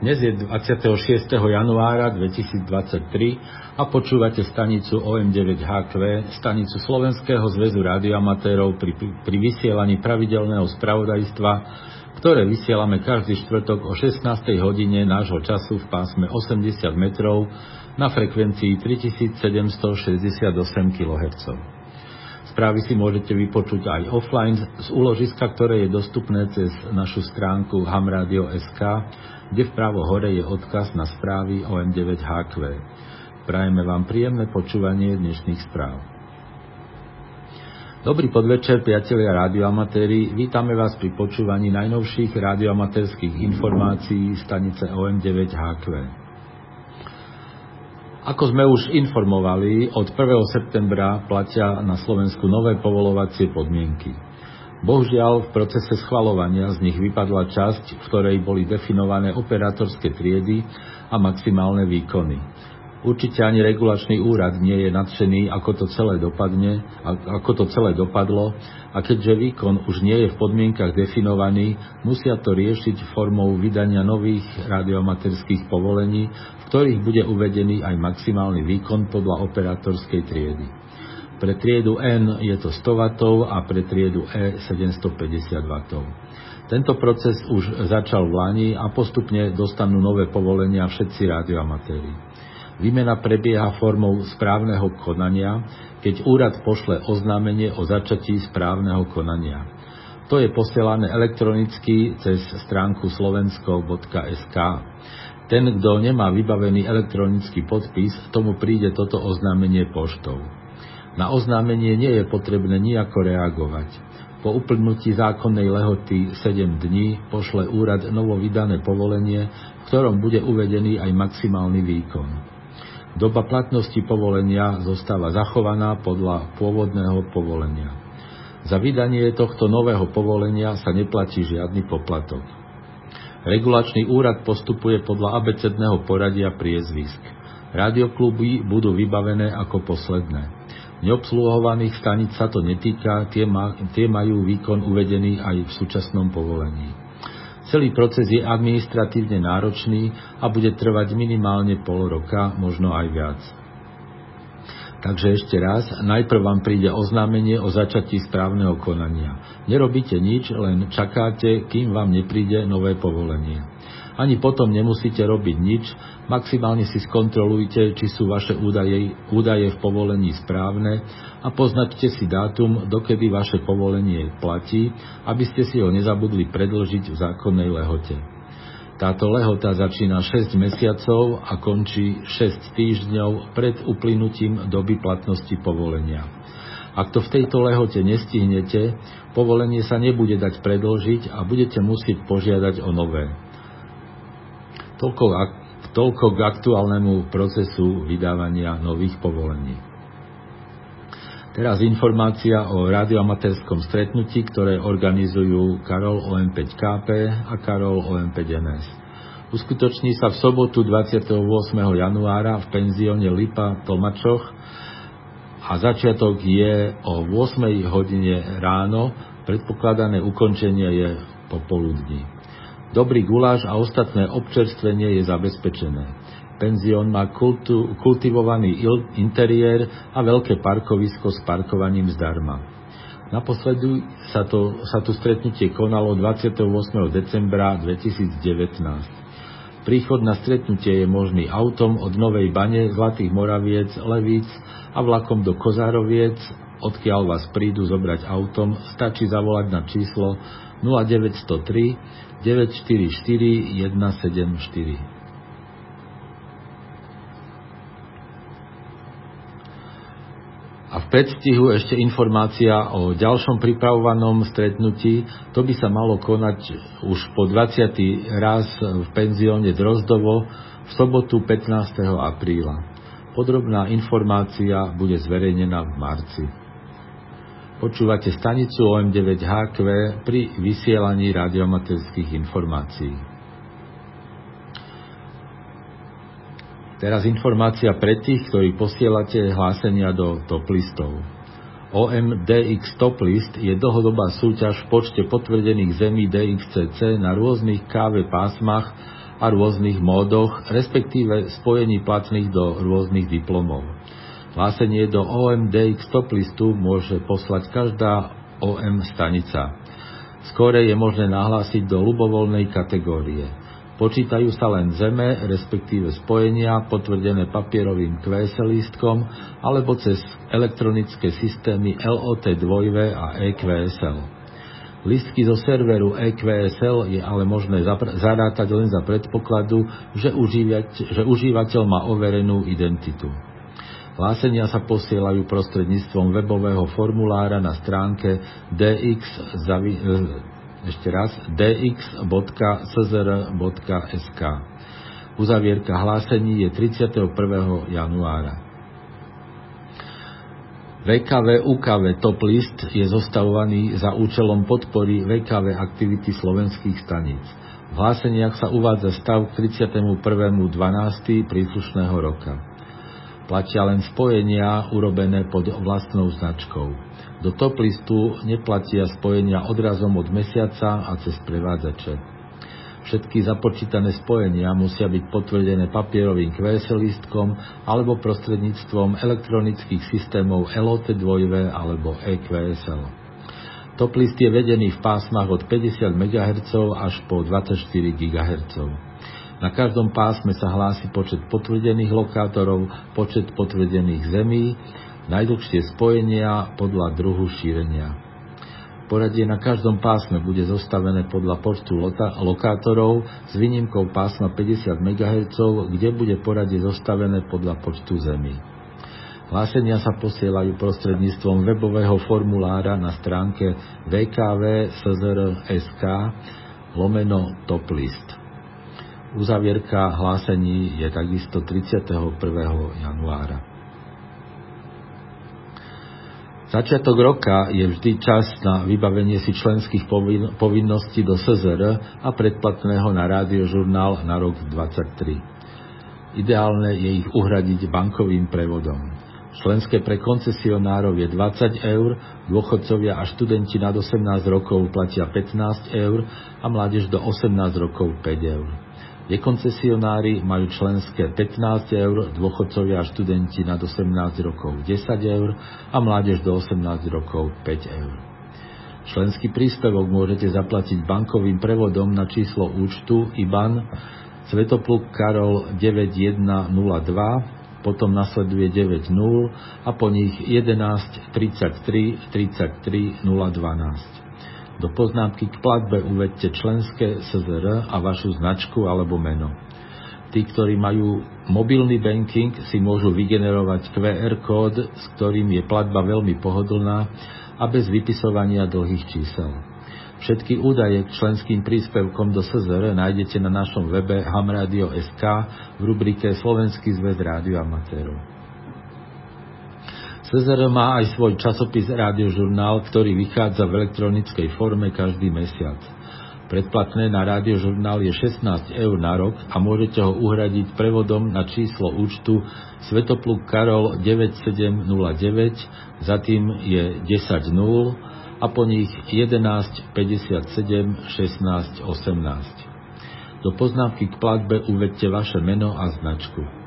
Dnes je 26. januára 2023 a počúvate stanicu OM9HQ, stanicu Slovenského zväzu radioamatérov pri, pri vysielaní pravidelného spravodajstva, ktoré vysielame každý štvrtok o 16. hodine nášho času v pásme 80 metrov na frekvencii 3768 kHz. Správy si môžete vypočuť aj offline z úložiska, ktoré je dostupné cez našu stránku hamradio.sk kde vpravo hore je odkaz na správy o M9HQ. Prajeme vám príjemné počúvanie dnešných správ. Dobrý podvečer, priatelia radioamatéri. Vítame vás pri počúvaní najnovších radioamatérských informácií stanice OM9HQ. Ako sme už informovali, od 1. septembra platia na Slovensku nové povolovacie podmienky. Bohužiaľ, v procese schvalovania z nich vypadla časť, v ktorej boli definované operátorské triedy a maximálne výkony. Určite ani regulačný úrad nie je nadšený, ako to celé dopadne, ako to celé dopadlo a keďže výkon už nie je v podmienkach definovaný, musia to riešiť formou vydania nových radiomaterských povolení, v ktorých bude uvedený aj maximálny výkon podľa operátorskej triedy. Pre triedu N je to 100 W a pre triedu E 750 W. Tento proces už začal v Lani a postupne dostanú nové povolenia všetci radioamatéri. Výmena prebieha formou správneho konania, keď úrad pošle oznámenie o začatí správneho konania. To je posielané elektronicky cez stránku slovensko.sk. Ten, kto nemá vybavený elektronický podpis, tomu príde toto oznámenie poštou. Na oznámenie nie je potrebné nejako reagovať. Po uplnutí zákonnej lehoty 7 dní pošle úrad novo vydané povolenie, v ktorom bude uvedený aj maximálny výkon. Doba platnosti povolenia zostáva zachovaná podľa pôvodného povolenia. Za vydanie tohto nového povolenia sa neplatí žiadny poplatok. Regulačný úrad postupuje podľa abecedného poradia priezvisk. Radiokluby budú vybavené ako posledné. Neobsluhovaných stanic sa to netýka, tie majú výkon uvedený aj v súčasnom povolení. Celý proces je administratívne náročný a bude trvať minimálne pol roka, možno aj viac. Takže ešte raz, najprv vám príde oznámenie o začatí správneho konania. Nerobíte nič, len čakáte, kým vám nepríde nové povolenie. Ani potom nemusíte robiť nič, maximálne si skontrolujte, či sú vaše údaje, údaje v povolení správne a poznačte si dátum, dokedy vaše povolenie platí, aby ste si ho nezabudli predložiť v zákonnej lehote. Táto lehota začína 6 mesiacov a končí 6 týždňov pred uplynutím doby platnosti povolenia. Ak to v tejto lehote nestihnete, povolenie sa nebude dať predložiť a budete musieť požiadať o nové. Toľko, toľko k aktuálnemu procesu vydávania nových povolení. Teraz informácia o radioamatérskom stretnutí, ktoré organizujú Karol OM5KP a Karol OM5NS. Uskutoční sa v sobotu 28. januára v penzióne Lipa v Tlmačoch a začiatok je o 8 hodine ráno, predpokladané ukončenie je popoludní. Dobrý guláš a ostatné občerstvenie je zabezpečené. Penzión má kultu, kultivovaný interiér a veľké parkovisko s parkovaním zdarma. Naposledy sa, to, sa tu stretnutie konalo 28. decembra 2019. Príchod na stretnutie je možný autom od Novej Bane, Zlatých Moraviec, Levíc a vlakom do Kozároviec, odkiaľ vás prídu zobrať autom, stačí zavolať na číslo 0903 944 174. A v predstihu ešte informácia o ďalšom pripravovanom stretnutí. To by sa malo konať už po 20. raz v penzióne Drozdovo v sobotu 15. apríla. Podrobná informácia bude zverejnená v marci. Počúvate stanicu OM9HQ pri vysielaní radiomaterských informácií. Teraz informácia pre tých, ktorí posielate hlásenia do top listov. OMDX Top List je dlhodobá súťaž v počte potvrdených zemí DXCC na rôznych KV pásmach a rôznych módoch, respektíve spojení platných do rôznych diplomov. Hlásenie do OMDX top listu môže poslať každá OM stanica. Skore je možné nahlásiť do ľubovoľnej kategórie. Počítajú sa len zeme, respektíve spojenia, potvrdené papierovým QS lístkom alebo cez elektronické systémy LOT2 a EQSL. Listky zo serveru EQSL je ale možné zarátať len za predpokladu, že užívateľ má overenú identitu. Hlásenia sa posielajú prostredníctvom webového formulára na stránke dx, e, ešte raz, dx.czr.sk. Uzavierka hlásení je 31. januára. VKV UKV Top List je zostavovaný za účelom podpory VKV aktivity slovenských staníc. V hláseniach sa uvádza stav k 31.12. príslušného roka platia len spojenia urobené pod vlastnou značkou. Do top listu neplatia spojenia odrazom od mesiaca a cez prevádzače. Všetky započítané spojenia musia byť potvrdené papierovým QSL listkom alebo prostredníctvom elektronických systémov LOT2 alebo EQSL. Top list je vedený v pásmach od 50 MHz až po 24 GHz. Na každom pásme sa hlási počet potvrdených lokátorov, počet potvrdených zemí, najdlhšie spojenia podľa druhu šírenia. Poradie na každom pásme bude zostavené podľa počtu lokátorov s výnimkou pásma 50 MHz, kde bude poradie zostavené podľa počtu zemí. Hlásenia sa posielajú prostredníctvom webového formulára na stránke www.szr.sk lomeno top list. Uzavierka hlásení je takisto 31. januára. Začiatok roka je vždy čas na vybavenie si členských povinností do SZR a predplatného na rádiožurnál na rok 2023. Ideálne je ich uhradiť bankovým prevodom. Členské pre koncesionárov je 20 eur, dôchodcovia a študenti nad 18 rokov platia 15 eur a mládež do 18 rokov 5 eur. Nekoncesionári majú členské 15 eur, dôchodcovia a študenti nad 18 rokov 10 eur a mládež do 18 rokov 5 eur. Členský príspevok môžete zaplatiť bankovým prevodom na číslo účtu IBAN Svetopluk Karol 9102, potom nasleduje 90 a po nich 11 33 33 012. Do poznámky k platbe uvedte členské SZR a vašu značku alebo meno. Tí, ktorí majú mobilný banking, si môžu vygenerovať QR kód, s ktorým je platba veľmi pohodlná a bez vypisovania dlhých čísel. Všetky údaje k členským príspevkom do SZR nájdete na našom webe hamradio.sk v rubrike Slovenský zväz rádioamatérov. CZR má aj svoj časopis Rádiožurnál, ktorý vychádza v elektronickej forme každý mesiac. Predplatné na rádiožurnál je 16 eur na rok a môžete ho uhradiť prevodom na číslo účtu Svetopluk Karol 9709, za tým je 10 0 a po nich 11 57 16 18. Do poznámky k platbe uvedte vaše meno a značku.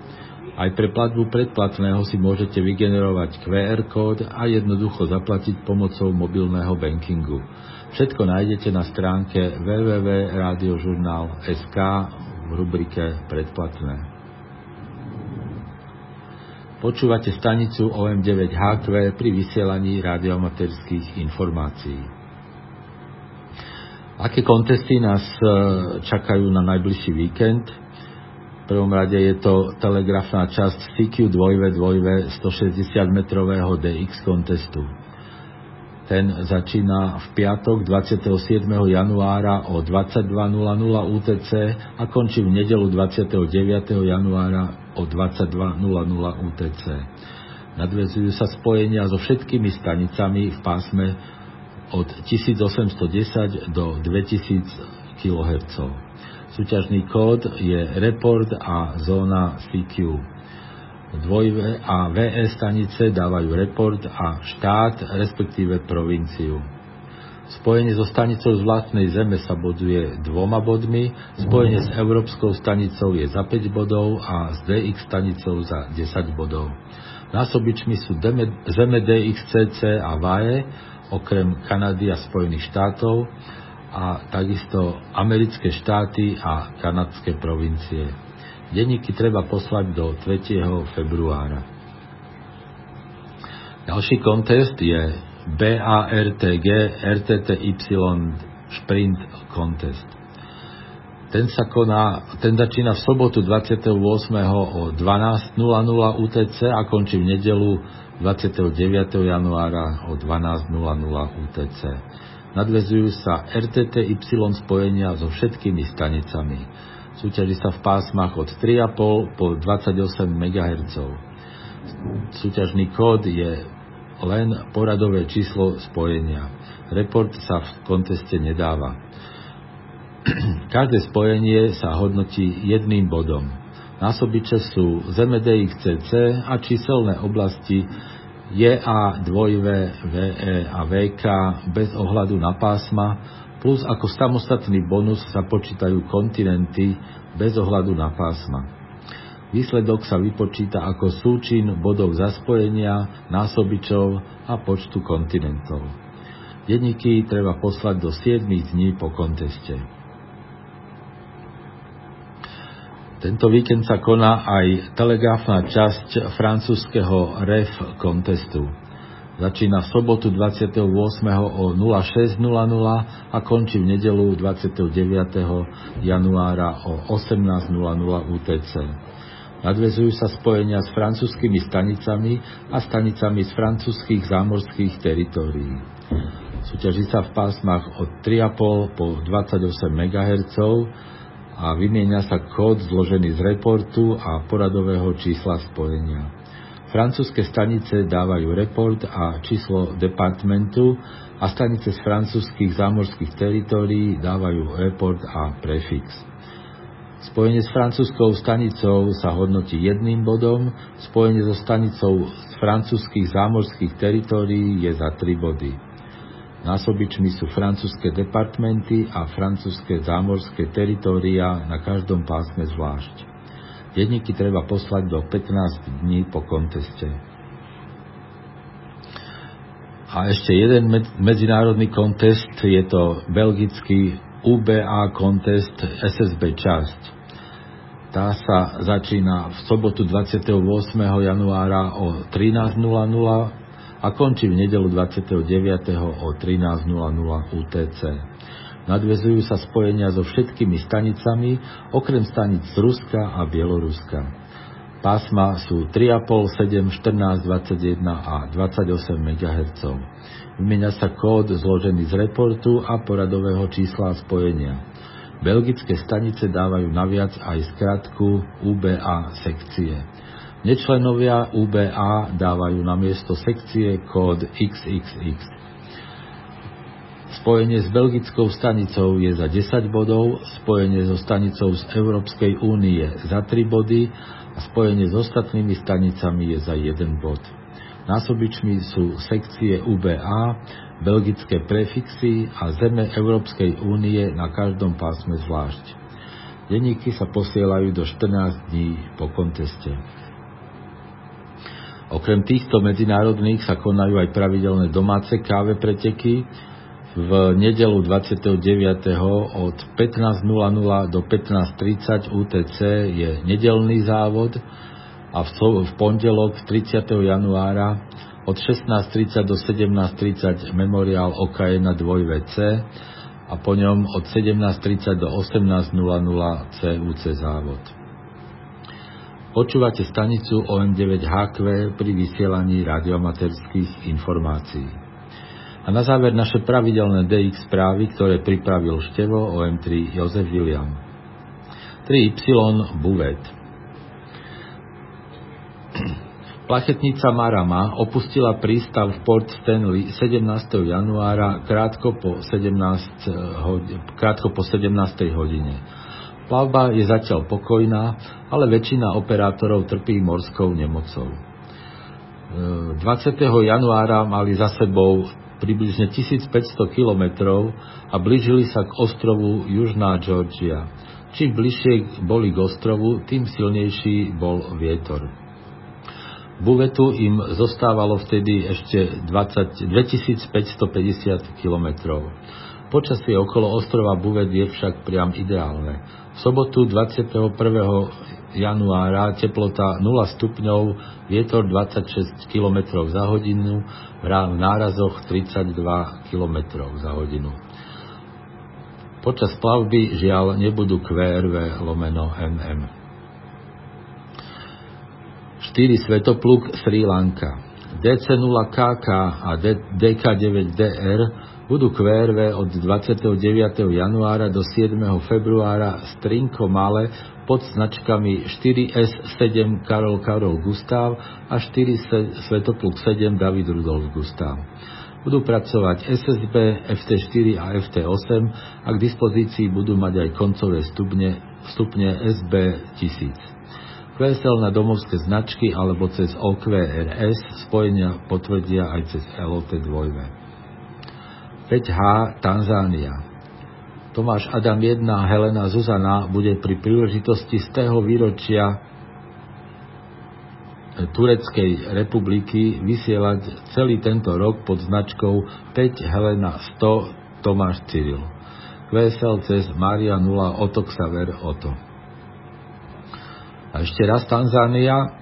Aj pre platbu predplatného si môžete vygenerovať QR kód a jednoducho zaplatiť pomocou mobilného bankingu. Všetko nájdete na stránke www.radiožurnal.sk v rubrike Predplatné. Počúvate stanicu OM9HQ pri vysielaní radioamaterských informácií. Aké kontesty nás e, čakajú na najbližší víkend? Prvom rade je to telegrafná časť CQ 2 2 160 metrového DX kontestu. Ten začína v piatok 27. januára o 22.00 UTC a končí v nedelu 29. januára o 22.00 UTC. Nadvezujú sa spojenia so všetkými stanicami v pásme od 1810 do 2000 kHz. Súťažný kód je report a zóna CQ. Dvojve a VE stanice dávajú report a štát, respektíve provinciu. Spojenie so stanicou z vlastnej zeme sa boduje dvoma bodmi, spojenie s európskou stanicou je za 5 bodov a s DX stanicou za 10 bodov. Násobičmi sú zeme DXCC a VAE, okrem Kanady a Spojených štátov, a takisto americké štáty a kanadské provincie. Denníky treba poslať do 3. februára. Ďalší kontest je BARTG RTTY Sprint Contest. Ten sa koná, ten začína v sobotu 28. o 12.00 UTC a končí v nedelu 29. januára o 12.00 UTC nadvezujú sa RTTY spojenia so všetkými stanicami. Súťaží sa v pásmach od 3,5 po 28 MHz. Súťažný kód je len poradové číslo spojenia. Report sa v konteste nedáva. Každé spojenie sa hodnotí jedným bodom. Násobiče sú ZMDXCC a číselné oblasti JA, 2V, VE a VK bez ohľadu na pásma, plus ako samostatný bonus sa počítajú kontinenty bez ohľadu na pásma. Výsledok sa vypočíta ako súčin bodov zaspojenia, násobičov a počtu kontinentov. Denníky treba poslať do 7 dní po konteste. Tento víkend sa koná aj telegrafná časť francúzského REF kontestu. Začína v sobotu 28. o 06.00 a končí v nedelu 29. januára o 18.00 UTC. Nadvezujú sa spojenia s francúzskými stanicami a stanicami z francúzských zámorských teritórií. Súťaží sa v pásmach od 3,5 po 28 MHz a vymieňa sa kód zložený z reportu a poradového čísla spojenia. Francúzske stanice dávajú report a číslo departmentu a stanice z francúzských zámorských teritórií dávajú report a prefix. Spojenie s francúzskou stanicou sa hodnotí jedným bodom, spojenie so stanicou z francúzskych zámorských teritórií je za 3 body. Násobičmi sú francúzske departmenty a francúzske zámorské teritória na každom pásme zvlášť. Denníky treba poslať do 15 dní po konteste. A ešte jeden medzinárodný kontest, je to belgický UBA kontest SSB časť. Tá sa začína v sobotu 28. januára o 13.00 a končí v nedelu 29. o 13.00 UTC. Nadvezujú sa spojenia so všetkými stanicami, okrem stanic z Ruska a Bieloruska. Pásma sú 3,5, 7, 14, 21 a 28 MHz. Vymenia sa kód zložený z reportu a poradového čísla spojenia. Belgické stanice dávajú naviac aj skratku UBA sekcie. Nečlenovia UBA dávajú na miesto sekcie kód XXX. Spojenie s belgickou stanicou je za 10 bodov, spojenie so stanicou z Európskej únie za 3 body a spojenie s ostatnými stanicami je za 1 bod. Násobičmi sú sekcie UBA, belgické prefixy a zeme Európskej únie na každom pásme zvlášť. Denníky sa posielajú do 14 dní po konteste. Okrem týchto medzinárodných sa konajú aj pravidelné domáce káve preteky. V nedelu 29. od 15.00 do 15.30 UTC je nedelný závod a v, v pondelok 30. januára od 16.30 do 17.30 memoriál OKN 2VC a po ňom od 17.30 do 18.00 CUC závod. Počúvate stanicu OM9HQ pri vysielaní radiomaterských informácií. A na záver naše pravidelné DX správy, ktoré pripravil števo OM3 Jozef William. 3Y Buvet Plachetnica Marama opustila prístav v Port Stanley 17. januára krátko po 17, krátko po 17. hodine. Plavba je zatiaľ pokojná, ale väčšina operátorov trpí morskou nemocou. 20. E, januára mali za sebou približne 1500 kilometrov a blížili sa k ostrovu Južná Georgia. Čím bližšie boli k ostrovu, tým silnejší bol vietor. Buvetu im zostávalo vtedy ešte 20, 2550 kilometrov. Počasie okolo ostrova Buvet je však priam ideálne. V sobotu 21. januára teplota 0 stupňov, vietor 26 km za hodinu, v nárazoch 32 km za hodinu. Počas plavby žiaľ nebudú QRV lomeno MM. 4 Svetopluk Sri Lanka DC0KK a DK9DR budú QRV od 29. januára do 7. februára Strinko Male pod značkami 4S7 Karol Karol Gustav a 4 Svetopluk 7 David Rudolf Gustav. Budú pracovať SSB, FT4 a FT8 a k dispozícii budú mať aj koncové stupne, stupne SB 1000. QSL na domovské značky alebo cez OQRS spojenia potvrdia aj cez LOT 2. 5H Tanzánia. Tomáš Adam 1 a Helena Zuzana bude pri príležitosti z tého výročia Tureckej republiky vysielať celý tento rok pod značkou 5 Helena 100 Tomáš Cyril. QSL cez Maria 0 Oto Xaver Oto. A ešte raz Tanzánia,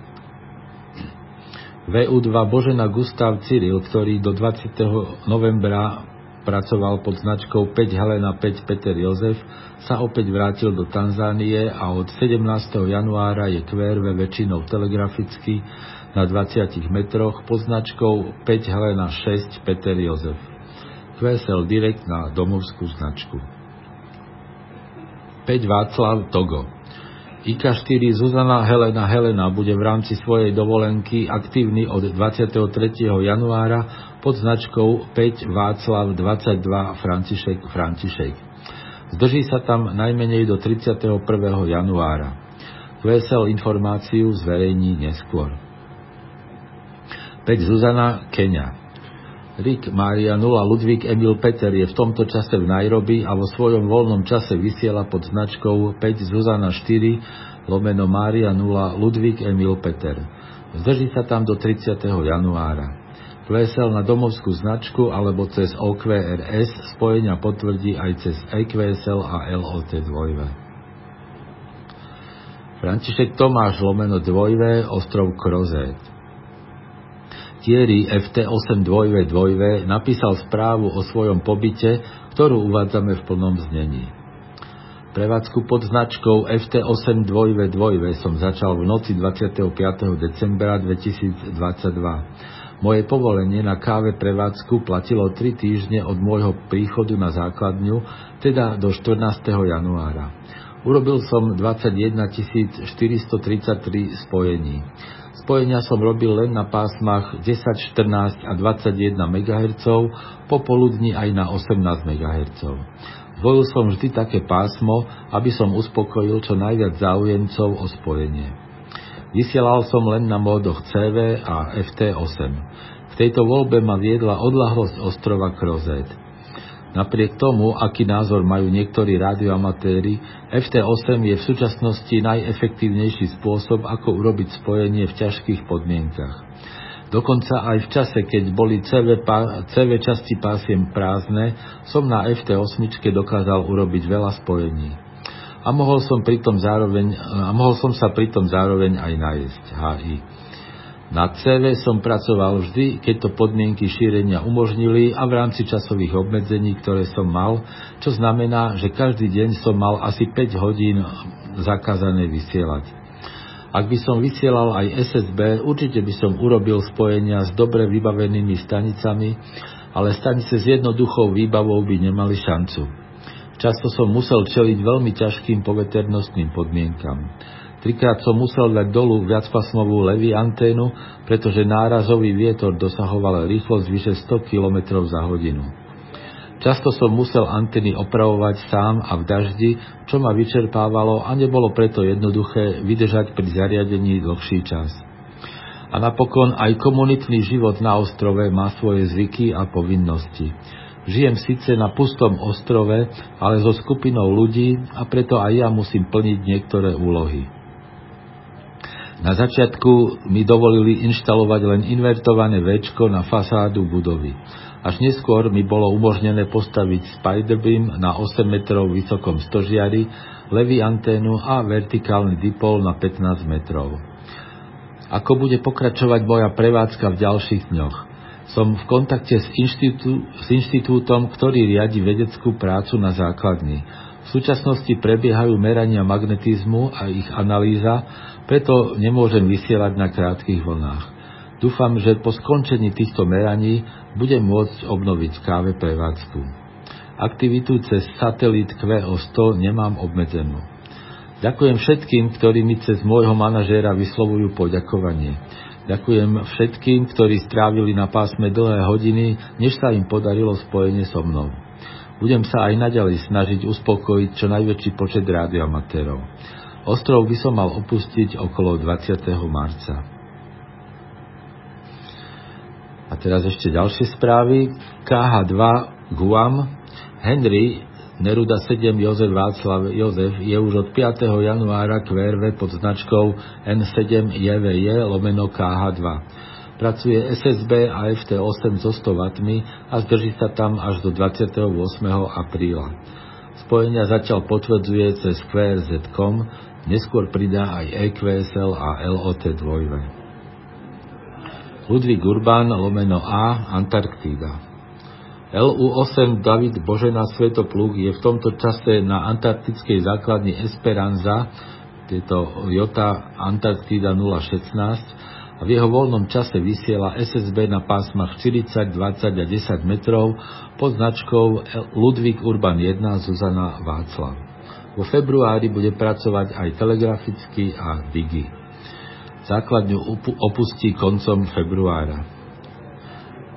VU2 Božena Gustav Cyril, ktorý do 20. novembra pracoval pod značkou 5 Helena 5 Peter Jozef, sa opäť vrátil do Tanzánie a od 17. januára je QRV väčšinou telegraficky na 20 metroch pod značkou 5 Helena 6 Peter Jozef. QSL direkt na domovskú značku. 5 Václav Togo IK4 Zuzana Helena Helena bude v rámci svojej dovolenky aktívny od 23. januára pod značkou 5 Václav 22 František František. Zdrží sa tam najmenej do 31. januára. QSL informáciu zverejní neskôr. 5 Zuzana Kenia Rick Maria 0 Ludvík Emil Peter je v tomto čase v Nairobi a vo svojom voľnom čase vysiela pod značkou 5 Zuzana 4 lomeno Mária 0 Ludvík Emil Peter. Zdrží sa tam do 30. januára. QSL na domovskú značku alebo cez OQRS spojenia potvrdí aj cez EQSL a LOT 2. František Tomáš lomeno 2 ostrov Krozet. Thierry FT8 2 2 napísal správu o svojom pobyte, ktorú uvádzame v plnom znení. Prevádzku pod značkou FT8 2 2 som začal v noci 25. decembra 2022 moje povolenie na káve prevádzku platilo 3 týždne od môjho príchodu na základňu, teda do 14. januára. Urobil som 21 433 spojení. Spojenia som robil len na pásmach 10, 14 a 21 MHz, popoludní aj na 18 MHz. Zvolil som vždy také pásmo, aby som uspokojil čo najviac záujemcov o spojenie. Vysielal som len na módoch CV a FT8. V tejto voľbe ma viedla odlahlosť ostrova Krozet. Napriek tomu, aký názor majú niektorí radioamatéri, FT8 je v súčasnosti najefektívnejší spôsob, ako urobiť spojenie v ťažkých podmienkach. Dokonca aj v čase, keď boli CV, CV časti pásiem prázdne, som na FT8 dokázal urobiť veľa spojení a mohol som, pritom zároveň, a mohol som sa pritom zároveň aj najesť HI. Na CV som pracoval vždy, keď to podmienky šírenia umožnili a v rámci časových obmedzení, ktoré som mal, čo znamená, že každý deň som mal asi 5 hodín zakázané vysielať. Ak by som vysielal aj SSB, určite by som urobil spojenia s dobre vybavenými stanicami, ale stanice s jednoduchou výbavou by nemali šancu. Často som musel čeliť veľmi ťažkým poveternostným podmienkam. Trikrát som musel dať dolu viacpasmovú levy anténu, pretože nárazový vietor dosahoval rýchlosť vyše 100 km za hodinu. Často som musel antény opravovať sám a v daždi, čo ma vyčerpávalo a nebolo preto jednoduché vydržať pri zariadení dlhší čas. A napokon aj komunitný život na ostrove má svoje zvyky a povinnosti. Žijem síce na pustom ostrove, ale so skupinou ľudí a preto aj ja musím plniť niektoré úlohy. Na začiatku mi dovolili inštalovať len invertované väčko na fasádu budovy. Až neskôr mi bolo umožnené postaviť Spiderbeam na 8 metrov vysokom stožiari, levý anténu a vertikálny dipol na 15 metrov. Ako bude pokračovať moja prevádzka v ďalších dňoch? Som v kontakte s, inštitú, s inštitútom, ktorý riadi vedeckú prácu na základni. V súčasnosti prebiehajú merania magnetizmu a ich analýza, preto nemôžem vysielať na krátkých vlnách. Dúfam, že po skončení týchto meraní budem môcť obnoviť káve prevádzku. Aktivitu cez satelit QO100 nemám obmedzenú. Ďakujem všetkým, ktorí mi cez môjho manažéra vyslovujú poďakovanie. Ďakujem všetkým, ktorí strávili na pásme dlhé hodiny, než sa im podarilo spojenie so mnou. Budem sa aj naďalej snažiť uspokojiť čo najväčší počet rádioamatérov. Ostrov by som mal opustiť okolo 20. marca. A teraz ešte ďalšie správy. KH2 Guam Henry Neruda 7 Jozef Václav Jozef je už od 5. januára QRV pod značkou N7 JVJ lomeno KH2. Pracuje SSB a FT8 so 100 W a zdrží sa tam až do 28. apríla. Spojenia zatiaľ potvrdzuje cez QRZ.com, neskôr pridá aj EQSL a LOT 2. Ludvík Urbán, lomeno A, Antarktída. LU-8 David Božena Svetopluk je v tomto čase na antarktickej základni Esperanza, tieto Jota Antarktída 016, a v jeho voľnom čase vysiela SSB na pásmach 40, 20 a 10 metrov pod značkou Ludvík Urban 1 Zuzana Václav. Vo februári bude pracovať aj telegraficky a digi. Základňu opustí koncom februára.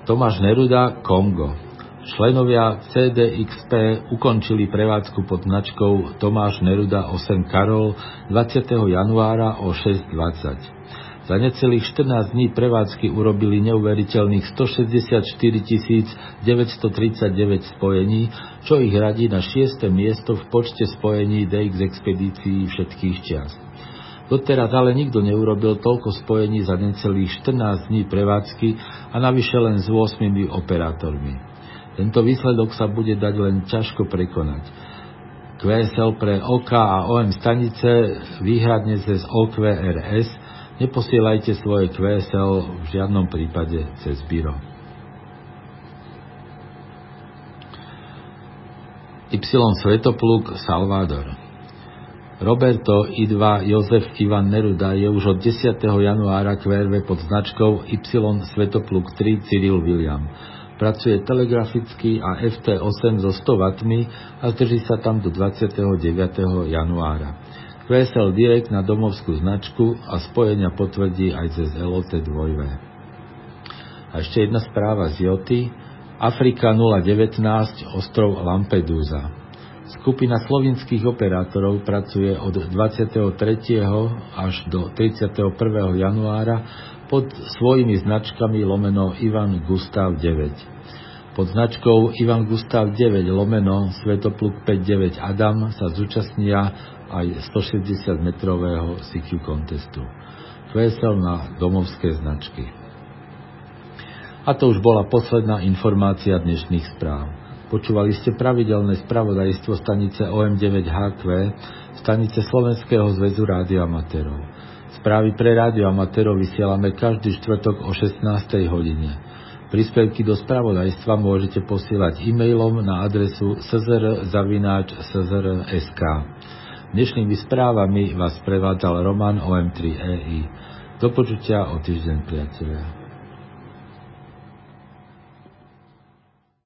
Tomáš Neruda, Kongo. Členovia CDXP ukončili prevádzku pod značkou Tomáš Neruda 8 Karol 20. januára o 6.20. Za necelých 14 dní prevádzky urobili neuveriteľných 164 939 spojení, čo ich radí na 6. miesto v počte spojení DX expedícií všetkých čiast. Doteraz ale nikto neurobil toľko spojení za necelých 14 dní prevádzky a navyše len s 8 operátormi. Tento výsledok sa bude dať len ťažko prekonať. QSL pre OK a OM stanice výhradne cez OQRS neposielajte svoje QSL v žiadnom prípade cez Biro. Y Svetopluk Salvador Roberto I2 Jozef Ivan Neruda je už od 10. januára QRV pod značkou Y Svetopluk 3 Cyril William. Pracuje telegraficky a FT8 so 100 W a zdrží sa tam do 29. januára. QSL Direct na domovskú značku a spojenia potvrdí aj cez LOT 2 A ešte jedna správa z Joty. Afrika 019, ostrov Lampedusa. Skupina slovinských operátorov pracuje od 23. až do 31. januára pod svojimi značkami lomeno Ivan Gustav 9. Pod značkou Ivan Gustav 9 lomeno Svetopluk 59 Adam sa zúčastnia aj 160 metrového CQ contestu. Kvesel na domovské značky. A to už bola posledná informácia dnešných správ. Počúvali ste pravidelné spravodajstvo stanice OM9HQ, stanice Slovenského zväzu rádioamatérov. Správy pre rádioamatérov vysielame každý štvrtok o 16. hodine. Príspevky do spravodajstva môžete posielať e-mailom na adresu szr.sk. Dnešnými správami vás prevádzal Roman OM3EI. Do počutia o týždeň, priatelia.